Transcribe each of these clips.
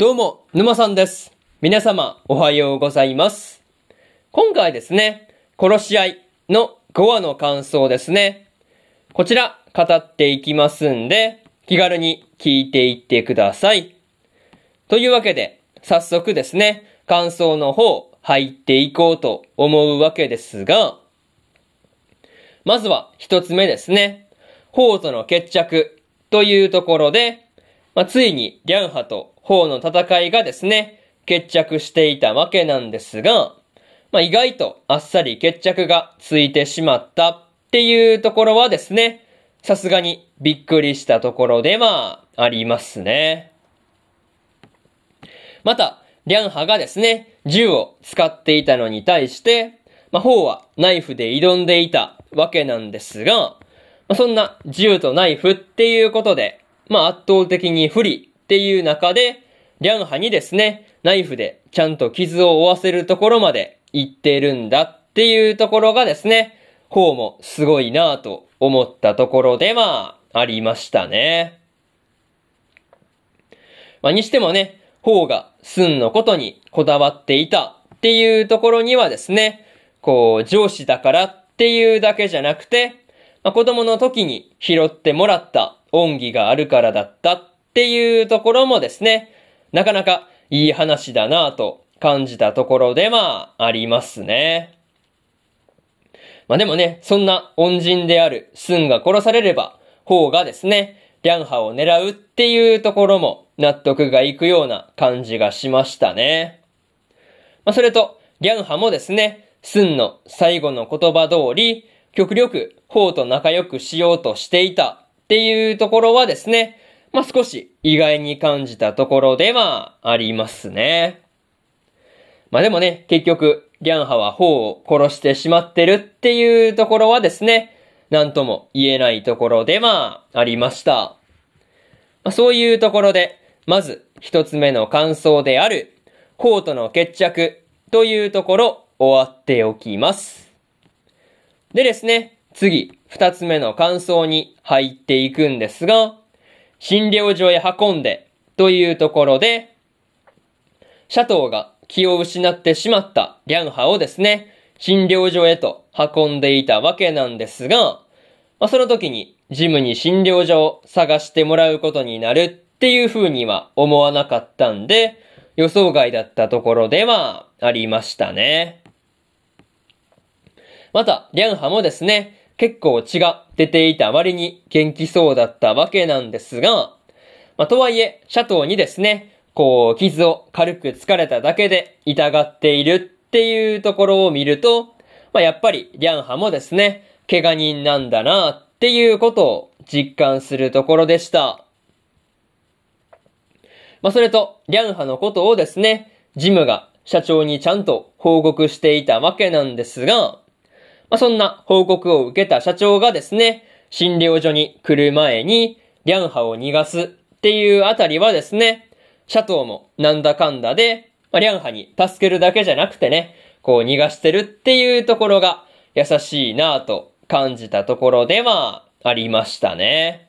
どうも、沼さんです。皆様、おはようございます。今回ですね、殺し合いの5話の感想ですね。こちら、語っていきますんで、気軽に聞いていってください。というわけで、早速ですね、感想の方、入っていこうと思うわけですが、まずは一つ目ですね。ホウとの決着というところで、まあ、ついにリャンハとホウの戦いがですね、決着していたわけなんですが、まあ、意外とあっさり決着がついてしまったっていうところはですね、さすがにびっくりしたところではありますね。また、リャンハがですね、銃を使っていたのに対して、まあ、ホウはナイフで挑んでいたわけなんですが、まあ、そんな銃とナイフっていうことで、まあ、圧倒的に不利っていう中で、リャンハにですね、ナイフでちゃんと傷を負わせるところまで行ってるんだっていうところがですね、ホウもすごいなぁと思ったところではありましたね。まあ、にしてもね、ホウがスンのことにこだわっていたっていうところにはですね、こう、上司だからっていうだけじゃなくて、まあ、子供の時に拾ってもらった恩義があるからだったっていうところもですね、なかなかいい話だなぁと感じたところではありますね。まあでもね、そんな恩人であるスンが殺されれば、ホウがですね、リャンハを狙うっていうところも納得がいくような感じがしましたね。まあそれと、リャンハもですね、スンの最後の言葉通り、極力ホウと仲良くしようとしていたっていうところはですね、まあ少し意外に感じたところではありますね。まあでもね、結局、リャンハはホウを殺してしまってるっていうところはですね、なんとも言えないところではありました。まあ、そういうところで、まず一つ目の感想である、ホウとの決着というところ終わっておきます。でですね、次、二つ目の感想に入っていくんですが、診療所へ運んでというところで、シャトーが気を失ってしまったリャンハをですね、診療所へと運んでいたわけなんですが、まあ、その時にジムに診療所を探してもらうことになるっていう風には思わなかったんで、予想外だったところではありましたね。また、リャンハもですね、結構血が出ていた割に元気そうだったわけなんですが、まあ、とはいえ、シャトーにですね、こう、傷を軽く疲れただけで痛がっているっていうところを見ると、まあ、やっぱりリャンハもですね、怪我人なんだなっていうことを実感するところでした。まあ、それと、リャンハのことをですね、ジムが社長にちゃんと報告していたわけなんですが、まあ、そんな報告を受けた社長がですね、診療所に来る前に、リャンハを逃がすっていうあたりはですね、シャトーもなんだかんだで、まあ、リャンハに助けるだけじゃなくてね、こう逃がしてるっていうところが優しいなぁと感じたところではありましたね。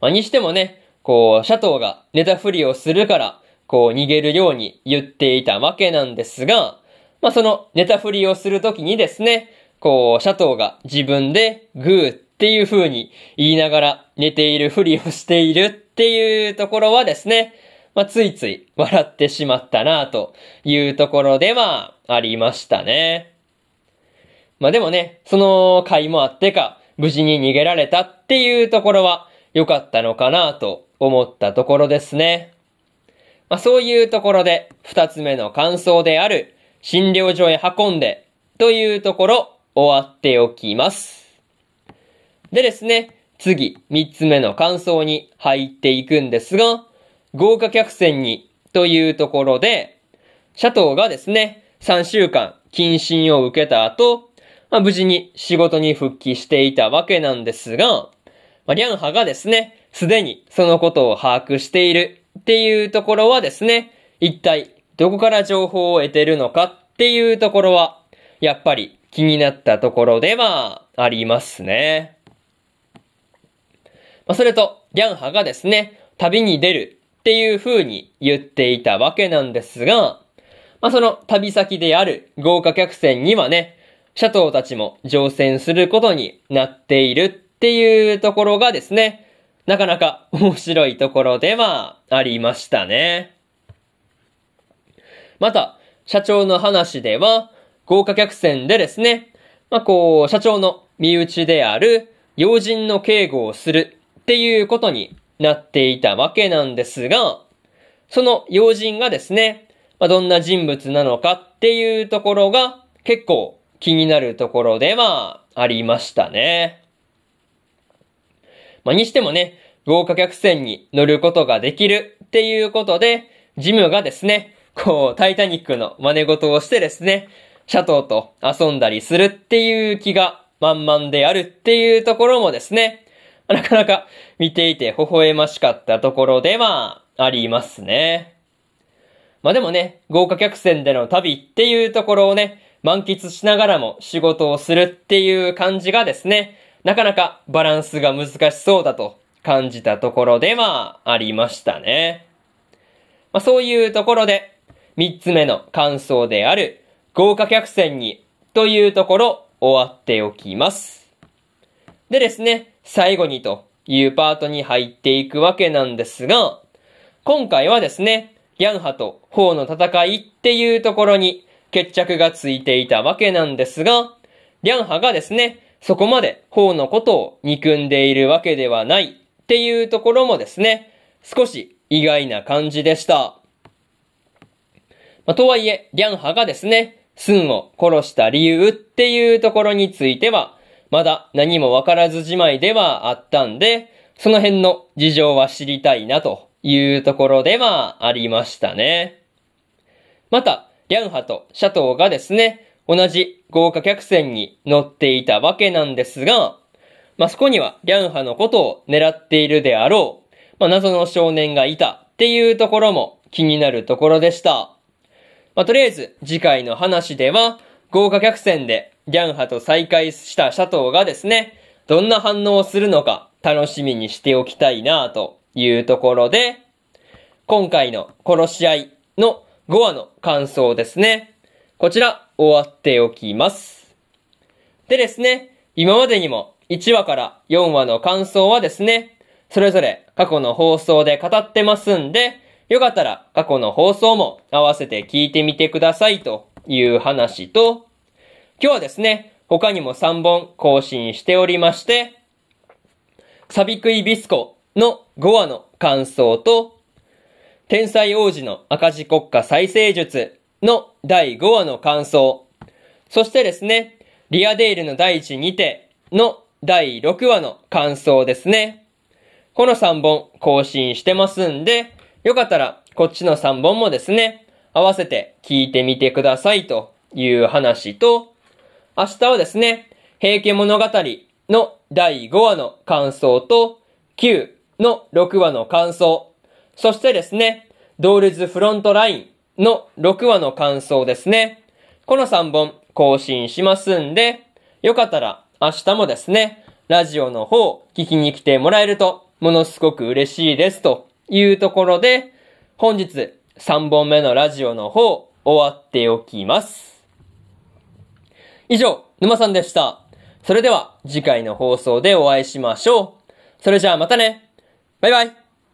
まあ、にしてもね、こう、シャトーが寝たふりをするから、こう逃げるように言っていたわけなんですが、まあ、その寝たふりをするときにですね、こう、シャトーが自分でグーっていう風に言いながら寝ているふりをしているっていうところはですね、まあ、ついつい笑ってしまったなというところではありましたね。まあ、でもね、その回もあってか、無事に逃げられたっていうところは良かったのかなと思ったところですね。まあ、そういうところで二つ目の感想である診療所へ運んでというところ終わっておきます。でですね、次、三つ目の感想に入っていくんですが、豪華客船にというところで、シャトーがですね、3週間謹慎を受けた後、まあ、無事に仕事に復帰していたわけなんですが、まあ、リャンハがですね、すでにそのことを把握しているっていうところはですね、一体どこから情報を得てるのかっていうところは、やっぱり気になったところではありますね。まあ、それと、リャンハがですね、旅に出るっていう風に言っていたわけなんですが、まあ、その旅先である豪華客船にはね、シャトーたちも乗船することになっているっていうところがですね、なかなか面白いところではありましたね。また、社長の話では、豪華客船でですね、まあ、こう、社長の身内である要人の警護をするっていうことになっていたわけなんですが、その要人がですね、まあ、どんな人物なのかっていうところが結構気になるところではありましたね。まあ、にしてもね、豪華客船に乗ることができるっていうことで、ジムがですね、こう、タイタニックの真似事をしてですね、シャトーと遊んだりするっていう気が満々であるっていうところもですね、なかなか見ていて微笑ましかったところではありますね。まあでもね、豪華客船での旅っていうところをね、満喫しながらも仕事をするっていう感じがですね、なかなかバランスが難しそうだと感じたところではありましたね。まあ、そういうところで、三つ目の感想である豪華客船にというところ終わっておきます。でですね、最後にというパートに入っていくわけなんですが、今回はですね、ギャンハとホウの戦いっていうところに決着がついていたわけなんですが、リャンハがですね、そこまで法のことを憎んでいるわけではないっていうところもですね、少し意外な感じでした。まあ、とはいえ、リャンハがですね、スンを殺した理由っていうところについては、まだ何もわからずじまいではあったんで、その辺の事情は知りたいなというところではありましたね。また、リャンハとシャトーがですね、同じ豪華客船に乗っていたわけなんですが、まあ、そこにはリャンハのことを狙っているであろう、まあ、謎の少年がいたっていうところも気になるところでした。まあ、とりあえず次回の話では、豪華客船でリャンハと再会したシャトーがですね、どんな反応をするのか楽しみにしておきたいなというところで、今回の殺し合いの5話の感想ですね。こちら、終わっておきます。でですね、今までにも1話から4話の感想はですね、それぞれ過去の放送で語ってますんで、よかったら過去の放送も合わせて聞いてみてくださいという話と、今日はですね、他にも3本更新しておりまして、サビクイビスコの5話の感想と、天才王子の赤字国家再生術の第5話の感想。そしてですね、リアデールの第一にての第6話の感想ですね。この3本更新してますんで、よかったらこっちの3本もですね、合わせて聞いてみてくださいという話と、明日はですね、平家物語の第5話の感想と、9の6話の感想、そしてですね、ドールズフロントラインの6話の感想ですね。この3本更新しますんで、よかったら明日もですね、ラジオの方聞きに来てもらえるとものすごく嬉しいですというところで、本日3本目のラジオの方終わっておきます。以上、沼さんでした。それでは次回の放送でお会いしましょう。それじゃあまたね。バイバイ。